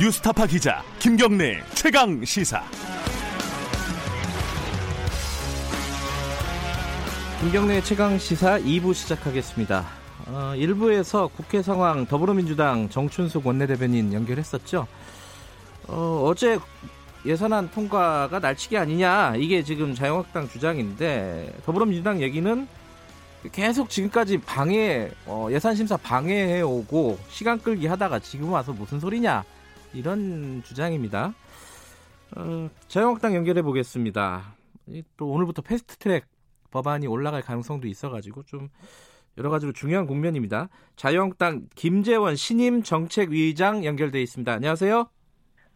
뉴스타파 기자 김경래 최강 시사. 김경래 최강 시사 2부 시작하겠습니다. 어, 1부에서 국회 상황 더불어민주당 정춘숙 원내대변인 연결했었죠. 어, 어제 예산안 통과가 날치기 아니냐 이게 지금 자유한국당 주장인데 더불어민주당 얘기는 계속 지금까지 방해 어, 예산 심사 방해해 오고 시간 끌기 하다가 지금 와서 무슨 소리냐 이런 주장입니다. 어, 자유한국당 연결해 보겠습니다. 또 오늘부터 패스트트랙 법안이 올라갈 가능성도 있어가지고 좀 여러 가지로 중요한 국면입니다. 자유한국당 김재원 신임 정책위의장 연결돼 있습니다. 안녕하세요.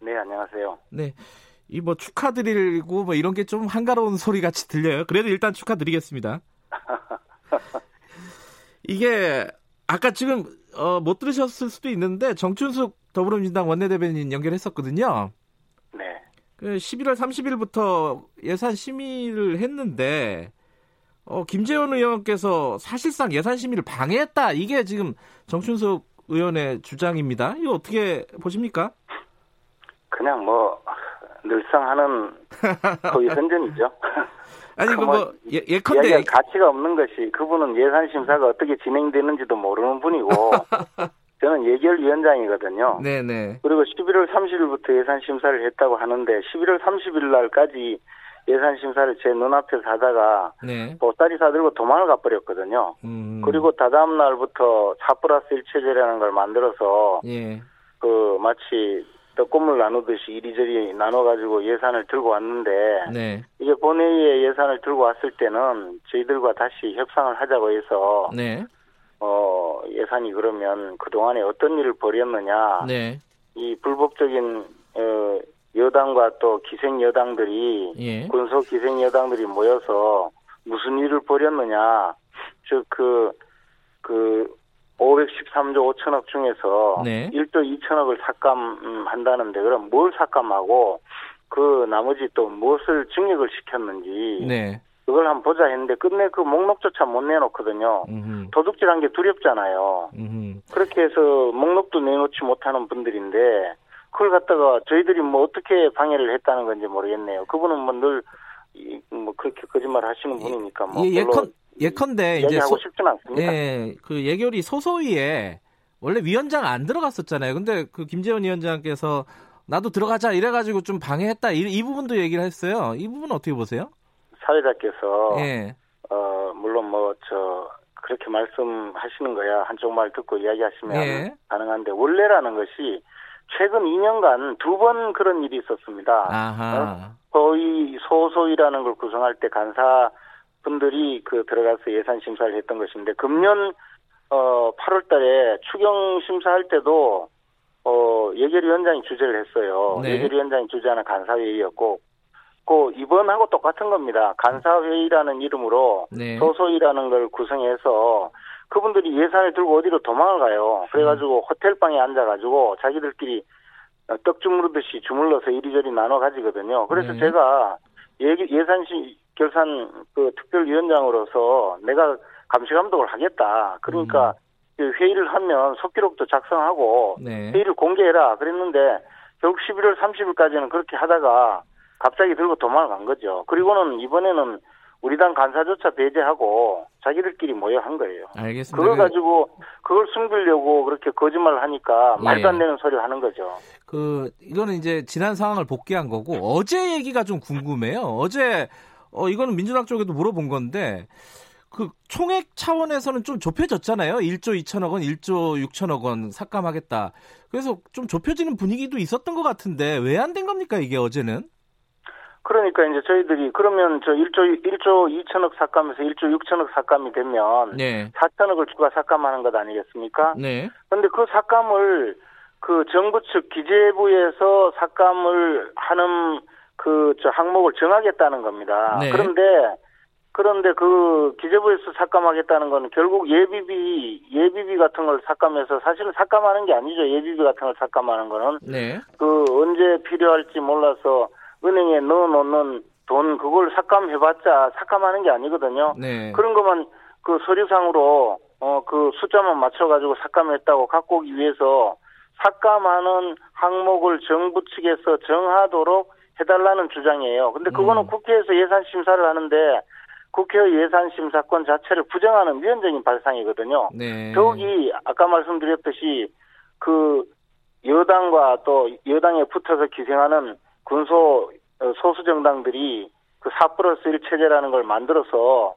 네, 안녕하세요. 네. 이 뭐 축하드리고 뭐 이런 게 좀 한가로운 소리 같이 들려요. 그래도 일단 축하드리겠습니다. 이게 아까 지금 어, 못 들으셨을 수도 있는데 정춘숙 더불어민주당 원내대변인 연결했었거든요. 네. 그 11월 30일부터 예산 심의를 했는데 어, 김재원 의원께서 사실상 예산 심의를 방해했다. 이게 지금 정춘숙 의원의 주장입니다. 이거 어떻게 보십니까? 그냥 뭐 늘상 하는 거의 선전이죠. 아니 그 뭐 예, 예컨대 가치가 없는 것이 그분은 예산 심사가 어떻게 진행되는지도 모르는 분이고 저는 예결위원장이거든요. 네네. 그리고 11월 30일부터 예산 심사를 했다고 하는데 11월 30일 날까지 예산 심사를 제 눈앞에서 하다가 네. 보따리 사들고 도망을 가버렸거든요. 음. 그리고 다다음 날부터 4 플러스 1 체제라는 걸 만들어서 예. 그 마치 떡고물 나누듯이 이리저리 나눠가지고 예산을 들고 왔는데 네. 이게 본회의에 예산을 들고 왔을 때는 저희들과 다시 협상을 하자고 해서 네. 어 예산이 그러면 그 동안에 어떤 일을 벌였느냐 네. 이 불법적인 어 여당과 또 기생 여당들이 예. 군소 기생 여당들이 모여서 무슨 일을 벌였느냐 즉그그 그 513조 5천억 중에서 네. 1조 2천억을 삭감한다는데 그럼 뭘 삭감하고 그 나머지 또 무엇을 증액을 시켰는지 네. 그걸 한번 보자 했는데 끝내 그 목록조차 못 내놓거든요. 음흠. 도둑질한 게 두렵잖아요. 음흠. 그렇게 해서 목록도 내놓지 못하는 분들인데 그걸 갖다가 저희들이 뭐 어떻게 방해를 했다는 건지 모르겠네요. 그분은 뭐늘뭐 그렇게 거짓말 하시는 분이니까 뭐 예, 예컨 예컨대 이제 소, 싶지는 않습니다. 예, 그 예결위 소소위에 원래 위원장 안 들어갔었잖아요. 근데 그 김재원 위원장께서 나도 들어가자 이래가지고 좀 방해했다 이, 이 부분도 얘기를 했어요. 이 부분 은 어떻게 보세요? 사회자께서 예, 어 물론 뭐 저 그렇게 말씀하시는 거야 한쪽 말 듣고 이야기하시면 예. 가능한데 원래라는 것이 최근 2년간 두 번 그런 일이 있었습니다. 아하, 소위 소소위라는 걸 구성할 때 간사 분들이 그 들어가서 예산 심사를 했던 것인데 금년 어 8월 달에 추경 심사할 때도 어 예결위원장이 주재를 했어요. 네. 예결위원장이 주재하는 간사회의였고, 그 이번하고 똑같은 겁니다. 간사회의라는 이름으로 네, 소소위라는 걸 구성해서 그분들이 예산을 들고 어디로 도망을 가요. 그래가지고 호텔방에 앉아가지고 자기들끼리 떡 주무르듯이 주물러서 이리저리 나눠 가지거든요. 그래서 네. 제가 예- 예산시 결산 그 특별위원장으로서 내가 감시 감독을 하겠다. 그러니까 그 회의를 하면 속기록도 작성하고 네, 회의를 공개해라 그랬는데 결국 11월 30일까지는 그렇게 하다가 갑자기 들고 도망을 간 거죠. 그리고는 이번에는 우리 당 간사조차 배제하고 자기들끼리 모여 한 거예요. 알겠습니다. 그걸 그- 가지고 그걸 숨기려고 그렇게 거짓말을 하니까 예. 말도 안 되는 소리를 하는 거죠. 그 이거는 이제 지난 상황을 복귀한 거고 어제 얘기가 좀 궁금해요. 어제 어 이거는 민주당 쪽에도 물어본 건데 그 총액 차원에서는 좀 좁혀졌잖아요. 1조 2천억 원, 1조 6천억 원 삭감하겠다. 그래서 좀 좁혀지는 분위기도 있었던 것 같은데 왜 안 된 겁니까 이게 어제는? 그러니까 이제 저희들이 그러면 저 1조 1조 2천억 삭감에서 1조 6천억 삭감이 되면 네, 4천억을 추가 삭감하는 것 아니겠습니까? 네, 그런데 그 삭감을 그 정부 측 기재부에서 삭감을 하는 그 저 항목을 정하겠다는 겁니다. 네. 그런데 그런데 그 기재부에서 삭감하겠다는 거는 결국 예비비 예비비 같은 걸 삭감해서 사실은 삭감하는 게 아니죠. 예비비 같은 걸 삭감하는 거는 네, 그 언제 필요할지 몰라서 은행에 넣어놓는 돈 그걸 삭감해봤자 삭감하는 게 아니거든요. 네. 그런 것만 그 서류상으로 어 그 숫자만 맞춰가지고 삭감했다고 갖고 오기 위해서 삭감하는 항목을 정부 측에서 정하도록 해달라는 주장이에요. 근데 그거는 음. 국회에서 예산 심사를 하는데 국회의 예산 심사권 자체를 부정하는 위헌적인 발상이거든요. 네. 더욱이 아까 말씀드렸듯이 그 여당과 또 여당에 붙어서 기생하는 군소 어, 소수 정당들이 그 4 플러스 1 체제라는 걸 만들어서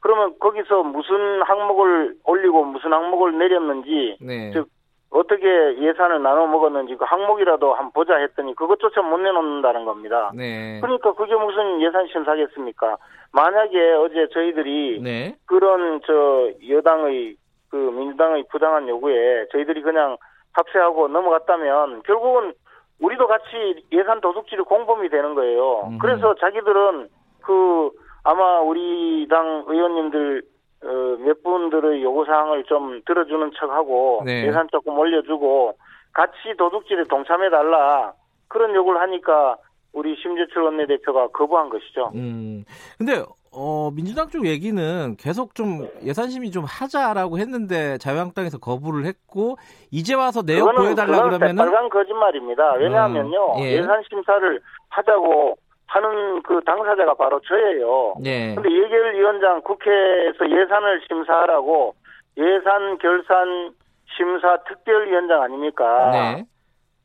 그러면 거기서 무슨 항목을 올리고 무슨 항목을 내렸는지 네. 즉 어떻게 예산을 나눠 먹었는지 그 항목이라도 한번 보자 했더니 그것조차 못 내놓는다는 겁니다. 네. 그러니까 그게 무슨 예산 심사겠습니까? 만약에 어제 저희들이 네. 그런 저 여당의 그 민주당의 부당한 요구에 저희들이 그냥 합세하고 넘어갔다면 결국은 우리도 같이 예산 도둑질이 공범이 되는 거예요. 음흠. 그래서 자기들은 그 아마 우리 당 의원님들 어, 몇 분들의 요구 사항을 좀 들어주는 척하고 네. 예산 조금 올려주고 같이 도둑질에 동참해 달라 그런 요구를 하니까 우리 심재철 원내대표가 거부한 것이죠. 음. 근데 어, 민주당 쪽 얘기는 계속 좀 예산심의 좀 하자라고 했는데 자유한국당에서 거부를 했고 이제 와서 내역 그거는- 보여달라 그거는 그러면은 새빨간 거짓말입니다. 왜냐하면요 음, 예. 예산 심사를 하자고 하는 그 당사자가 바로 저예요. 네. 근데 예결위원장 국회에서 예산을 심사하라고 예산 결산 심사 특별위원장 아닙니까? 네.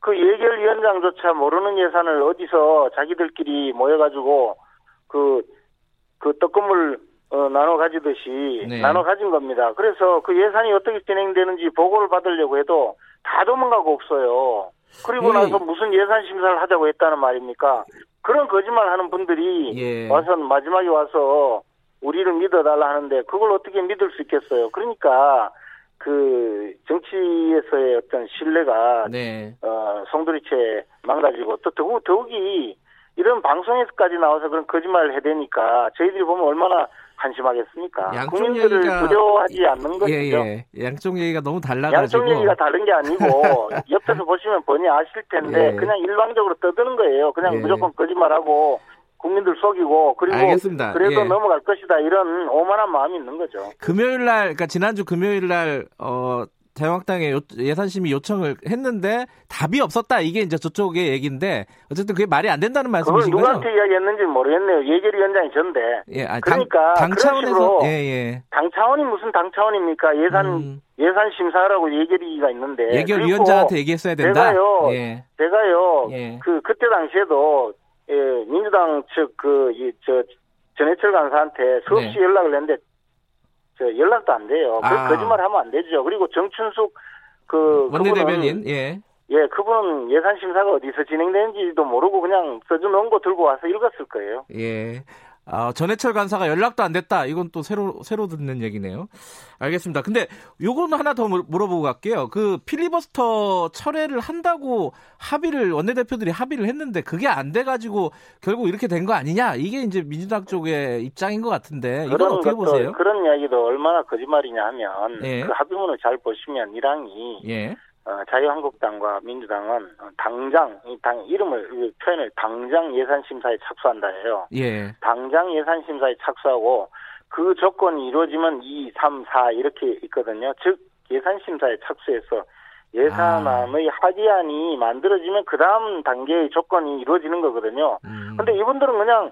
그 예결위원장조차 모르는 예산을 어디서 자기들끼리 모여가지고 그, 그 떡금을 어, 나눠 가지듯이 네. 나눠 가진 겁니다. 그래서 그 예산이 어떻게 진행되는지 보고를 받으려고 해도 다 도망가고 없어요. 그리고 네. 나서 무슨 예산 심사를 하자고 했다는 말입니까? 그런 거짓말 하는 분들이 예. 와서 마지막에 와서 우리를 믿어달라 하는데 그걸 어떻게 믿을 수 있겠어요? 그러니까 그 정치에서의 어떤 신뢰가 네. 어, 송두리째 망가지고 또 더욱, 더욱이 이런 방송에서까지 나와서 그런 거짓말을 해대니까 저희들이 보면 얼마나 한심하겠습니까? 양쪽 국민들을 얘기가- 두려워하지 않는 것이죠. 예, 예. 양쪽 얘기가 너무 달라가지고. 양쪽 얘기가 다른 게 아니고 옆에서 보시면 번이 아실 텐데 예. 그냥 일방적으로 떠드는 거예요. 그냥 예. 무조건 거짓말하고 국민들 속이고 그리고 알겠습니다. 그래도 예. 넘어갈 것이다 이런 오만한 마음이 있는 거죠. 금요일 날, 그러니까 지난주 금요일 날, 어, 자유한국당에 요- 예산심의 요청을 했는데 답이 없었다. 이게 이제 저쪽의 얘기인데 어쨌든 그게 말이 안 된다는 말씀이신 거죠? 누구한테 이야기했는지 모르겠네요. 예결위원장이 전데 예, 아, 그러니까 당, 당 차원에서 예, 예. 당 차원이 무슨 당 차원입니까? 예산 음. 예산 심사하라고 예결위가 있는데 예결위원장한테 얘기했어야 된다. 제가요. 예. 제가요 예. 그 그때 당시에도 예, 민주당 측그저 전해철 간사한테 수없이 네. 연락을 했는데 저 연락도 안 돼요. 그 아. 거짓말 하면 안 되죠. 그리고 정춘숙 그 원내대변인 그분은 예. 예 그분은 예산 심사가 어디서 진행되는지도 모르고 그냥 써준 거 들고 와서 읽었을 거예요. 예. 아, 전해철 간사가 연락도 안 됐다. 이건 또 새로 새로 듣는 얘기네요. 알겠습니다. 근데 요거는 하나 더 물- 물어보고 갈게요. 그 필리버스터 철회를 한다고 합의를 원내대표들이 합의를 했는데 그게 안 돼 가지고 결국 이렇게 된 거 아니냐? 이게 이제 민주당 쪽의 입장인 것 같은데 이건 어떻게 것도, 보세요? 그런 이야기도 얼마나 거짓말이냐 하면 예. 그 합의문을 잘 보시면 이랑이 예. 어, 자유한국당과 민주당은 어, 당장 이당 이름을 이 표현을 당장 예산 심사에 착수한다 해요. 예. 당장 예산 심사에 착수하고 그 조건이 이루어지면 2, 3, 4 이렇게 있거든요. 즉 예산 심사에 착수해서 예산안의 합의안이 만들어지면 그 다음 단계의 조건이 이루어지는 거거든요. 음. 근데 이분들은 그냥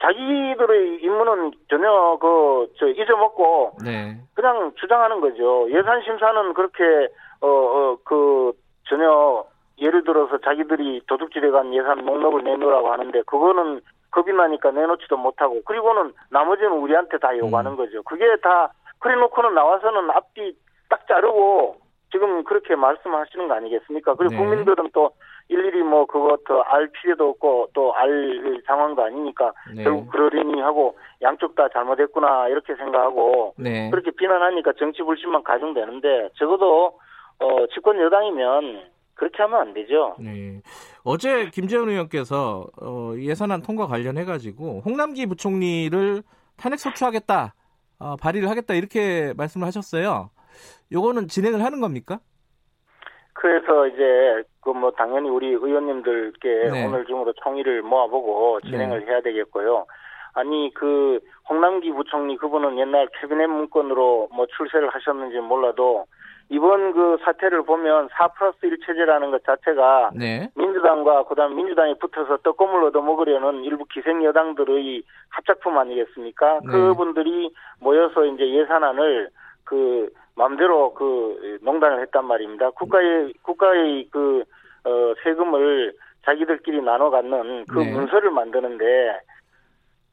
자기들의 임무는 전혀 그 저 잊어먹고 네. 그냥 주장하는 거죠. 예산 심사는 그렇게 어그 전혀 예를 들어서 자기들이 도둑질해간 예산 목록을 내놓으라고 하는데 그거는 겁이 나니까 내놓지도 못하고 그리고는 나머지는 우리한테 다 요구하는 음. 거죠. 그게 다 그래놓고는 나와서는 앞뒤 딱 자르고 지금 그렇게 말씀하시는 거 아니겠습니까? 그리고 네. 국민들은 또 일일이 뭐 그것도 알 필요도 없고 또 알 상황도 아니니까 네. 결국 그러려니 하고 양쪽 다 잘못했구나 이렇게 생각하고 네. 그렇게 비난하니까 정치 불신만 가중되는데 적어도 어 집권 여당이면 그렇게 하면 안 되죠. 네. 어제 김재현 의원께서 어, 예산안 통과 관련해 가지고 홍남기 부총리를 탄핵 소추하겠다, 어, 발의를 하겠다 이렇게 말씀을 하셨어요. 요거는 진행을 하는 겁니까? 그래서 이제 그 뭐 당연히 우리 의원님들께 네. 오늘 중으로 총의를 모아보고 진행을 해야 되겠고요. 아니 그 홍남기 부총리 그분은 옛날 캐비넷 문건으로 뭐 출세를 하셨는지 몰라도 이번 그 사태를 보면 4 플러스 1 체제라는 것 자체가 네. 민주당과 그다음 민주당이 붙어서 떡고물 얻어먹으려는 일부 기생 여당들의 합작품 아니겠습니까? 네. 그분들이 모여서 이제 예산안을 그 마음대로 그 농단을 했단 말입니다. 국가의 국가의 그 어, 세금을 자기들끼리 나눠 갖는 그 네. 문서를 만드는데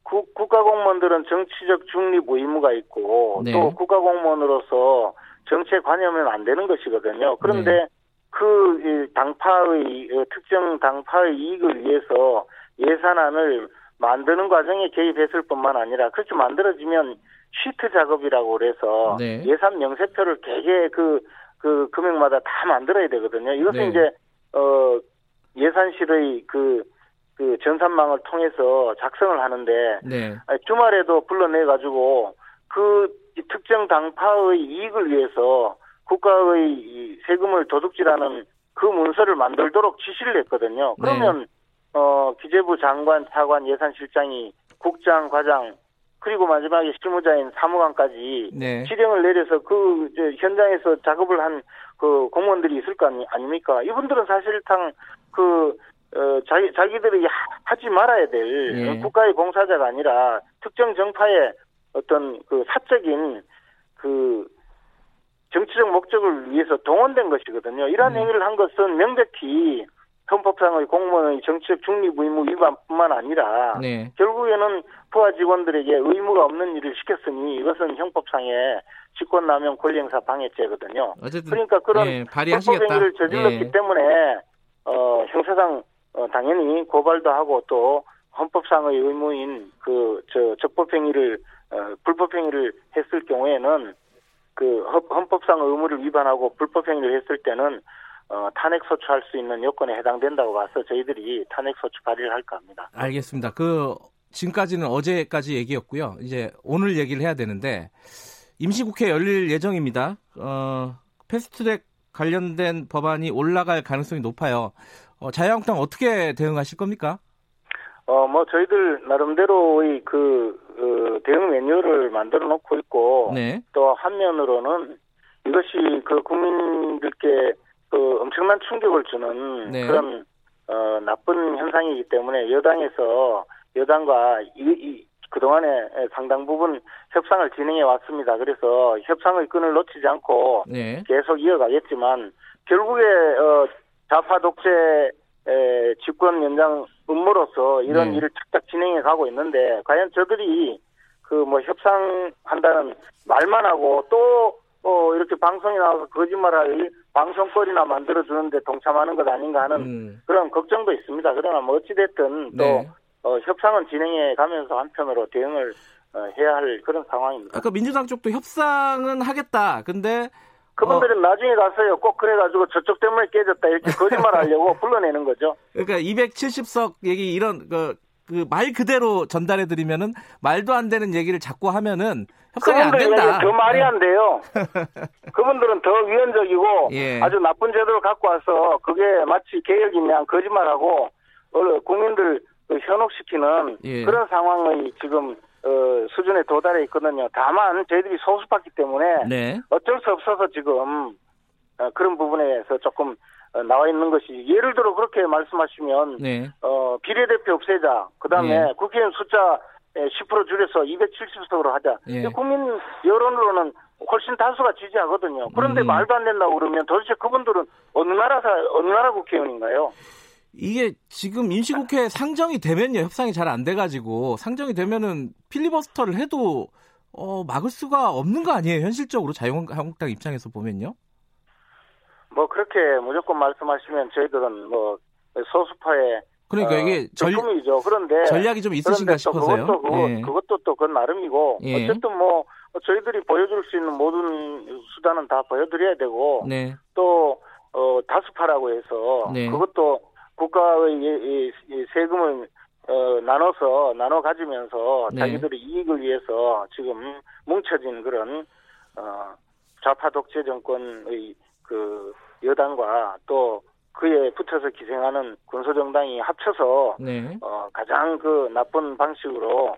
국, 국가공무원들은 정치적 중립 의무가 있고 네. 또 국가공무원으로서 정치에 관여하면 안 되는 것이거든요. 그런데 네. 그 이, 당파의 어, 특정 당파의 이익을 위해서 예산안을 만드는 과정에 개입했을 뿐만 아니라 그렇게 만들어지면 시트 작업이라고 그래서 네. 예산 명세표를 개개 그, 그 금액마다 다 만들어야 되거든요. 이것은 네. 이제, 어, 예산실의 그, 그 전산망을 통해서 작성을 하는데 네. 주말에도 불러내 가지고 그 특정 당파의 이익을 위해서 국가의 이 세금을 도둑질하는 그 문서를 만들도록 지시를 했거든요. 그러면 어 기재부 장관, 차관, 예산실장이 국장, 과장 그리고 마지막에 실무자인 사무관까지 네. 지령을 내려서 그 현장에서 작업을 한 그 공무원들이 있을 거 아니, 아닙니까? 이분들은 사실상 그 어, 자기 자기들이 하- 하지 말아야 될 예. 국가의 봉사자가 아니라 특정 정파의 어떤 그 사적인 그 정치적 목적을 위해서 동원된 것이거든요. 이러한 음. 행위를 한 것은 명백히 헌법상의 공무원의 정치적 중립 의무 위반뿐만 아니라 네. 결국에는 부하 직원들에게 의무가 없는 일을 시켰으니 이것은 형법상의 직권남용 권리행사 방해죄거든요. 어쨌든 그러니까 그런 예, 발의하시겠다. 행위를 저질렀기 예. 때문에 어, 형사상 어, 당연히 고발도 하고 또 헌법상의 의무인 그 저 적법행위를 어, 불법행위를 했을 경우에는 그 헌- 헌법상의 의무를 위반하고 불법행위를 했을 때는 어, 탄핵 소추할 수 있는 요건에 해당된다고 봐서 저희들이 탄핵 소추 발의를 할까 합니다. 알겠습니다. 그 지금까지는 어제까지 얘기였고요. 이제 오늘 얘기를 해야 되는데 임시국회 열릴 예정입니다. 어, 패스트트랙 관련된 법안이 올라갈 가능성이 높아요. 어, 자유한국당 어떻게 대응하실 겁니까? 어, 뭐, 저희들 나름대로의 그, 어, 대응 매뉴얼을 만들어 놓고 있고, 네. 또 한면으로는 이것이 그 국민들께 그 엄청난 충격을 주는 네. 그런, 어, 나쁜 현상이기 때문에 여당에서 여당과 이, 이 그동안에 상당 부분 협상을 진행해 왔습니다. 그래서 협상의 끈을 놓치지 않고 네. 계속 이어가겠지만 결국에 어, 좌파 독재 에, 집권 연장 음모로서 이런 네. 일을 착착 진행해 가고 있는데 과연 저들이 그 뭐 협상한다는 말만 하고 또 어, 이렇게 방송에 나와서 거짓말할 방송거리나 만들어 주는데 동참하는 것 아닌가 하는 음, 그런 걱정도 있습니다. 그러나 뭐 어찌 됐든 또 네. 어, 협상은 진행해 가면서 한편으로 대응을 어, 해야 할 그런 상황입니다. 아까 민주당 쪽도 협상은 하겠다. 근데 그분들은 나중에 가서요. 꼭 그래가지고 저쪽 때문에 깨졌다 이렇게 거짓말 하려고 불러내는 거죠. 그러니까 270석 얘기 이런 그 그 말 그대로 전달해 드리면은 말도 안 되는 얘기를 자꾸 하면은 협상이 안 그분들 된다. 더 말이 안 돼요. 그분들은 더 위헌적이고 예. 아주 나쁜 제도를 갖고 와서 그게 마치 개혁이냐 거짓말하고 어, 국민들 그 현혹시키는 예. 그런 상황의 지금 어, 수준에 도달해 있거든요. 다만 저희들이 소수받기 때문에 네. 어쩔 수 없어서 지금 어, 그런 부분에서 조금 어, 나와 있는 것이 예를 들어 그렇게 말씀하시면 네. 어, 비례대표 없애자. 그 다음에 예. 국회의원 숫자 10% 줄여서 270석으로 하자. 예. 국민 여론으로는 훨씬 다수가 지지하거든요. 그런데 음. 말도 안 된다고 그러면 도대체 그분들은 어느 나라 사, 어느 나라 국회의원인가요? 이게 지금 임시국회 상정이 되면요 협상이 잘 안 돼가지고 상정이 되면은 필리버스터를 해도 어, 막을 수가 없는 거 아니에요 현실적으로 자유한국당 입장에서 보면요. 뭐 그렇게 무조건 말씀하시면 저희들은 뭐 소수파의 그러니까 어, 이게 전, 작품이죠. 그런데 전략이 좀 있으신가 싶어서요. 그것도 그거, 예. 그것도 또그 나름이고 예. 어쨌든 뭐 저희들이 보여줄 수 있는 모든 수단은 다 보여드려야 되고 네, 또 어, 다수파라고 해서 네. 그것도 국가의 이- 이- 이 세금을 어, 나눠서 나눠 가지면서 네. 자기들의 이익을 위해서 지금 뭉쳐진 그런 어, 좌파 독재 정권의 그 여당과 또 그에 붙어서 기생하는 군소정당이 합쳐서 네, 어, 가장 그 나쁜 방식으로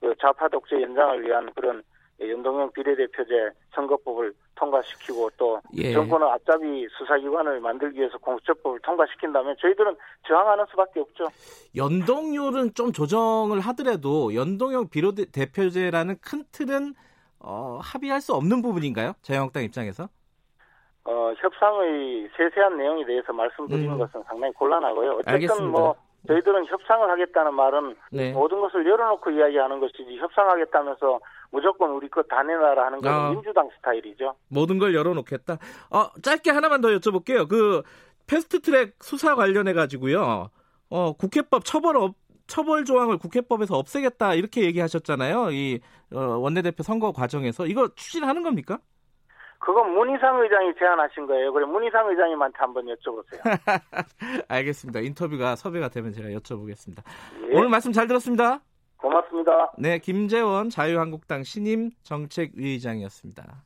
그 좌파 독재 연장을 위한 그런 연동형 비례대표제 선거법을 통과시키고 또 예. 정권은 앞잡이 수사기관을 만들기 위해서 공수처법을 통과시킨다면 저희들은 저항하는 수밖에 없죠. 연동률은 좀 조정을 하더라도 연동형 비례대표제라는 큰 틀은 어, 합의할 수 없는 부분인가요? 자유한국당 입장에서? 어, 협상의 세세한 내용에 대해서 말씀드리는 음. 것은 상당히 곤란하고요. 어쨌든 알겠습니다. 뭐 저희들은 협상을 하겠다는 말은 네. 모든 것을 열어놓고 이야기하는 것이지 협상하겠다면서 무조건 우리 것 다 내놔라 하는 건 아. 민주당 스타일이죠. 모든 걸 열어놓겠다. 어, 짧게 하나만 더 여쭤볼게요. 그 패스트트랙 수사 관련해 가지고요. 어, 국회법 처벌 업, 처벌 조항을 국회법에서 없애겠다 이렇게 얘기하셨잖아요. 이 어, 원내대표 선거 과정에서 이거 추진하는 겁니까? 그건 문희상 의장이 제안하신 거예요. 그래 문희상 의장님한테 한번 여쭤보세요. 알겠습니다. 인터뷰가 섭외가 되면 제가 여쭤보겠습니다. 예, 오늘 말씀 잘 들었습니다. 고맙습니다. 네, 김재원 자유한국당 신임 정책위의장이었습니다.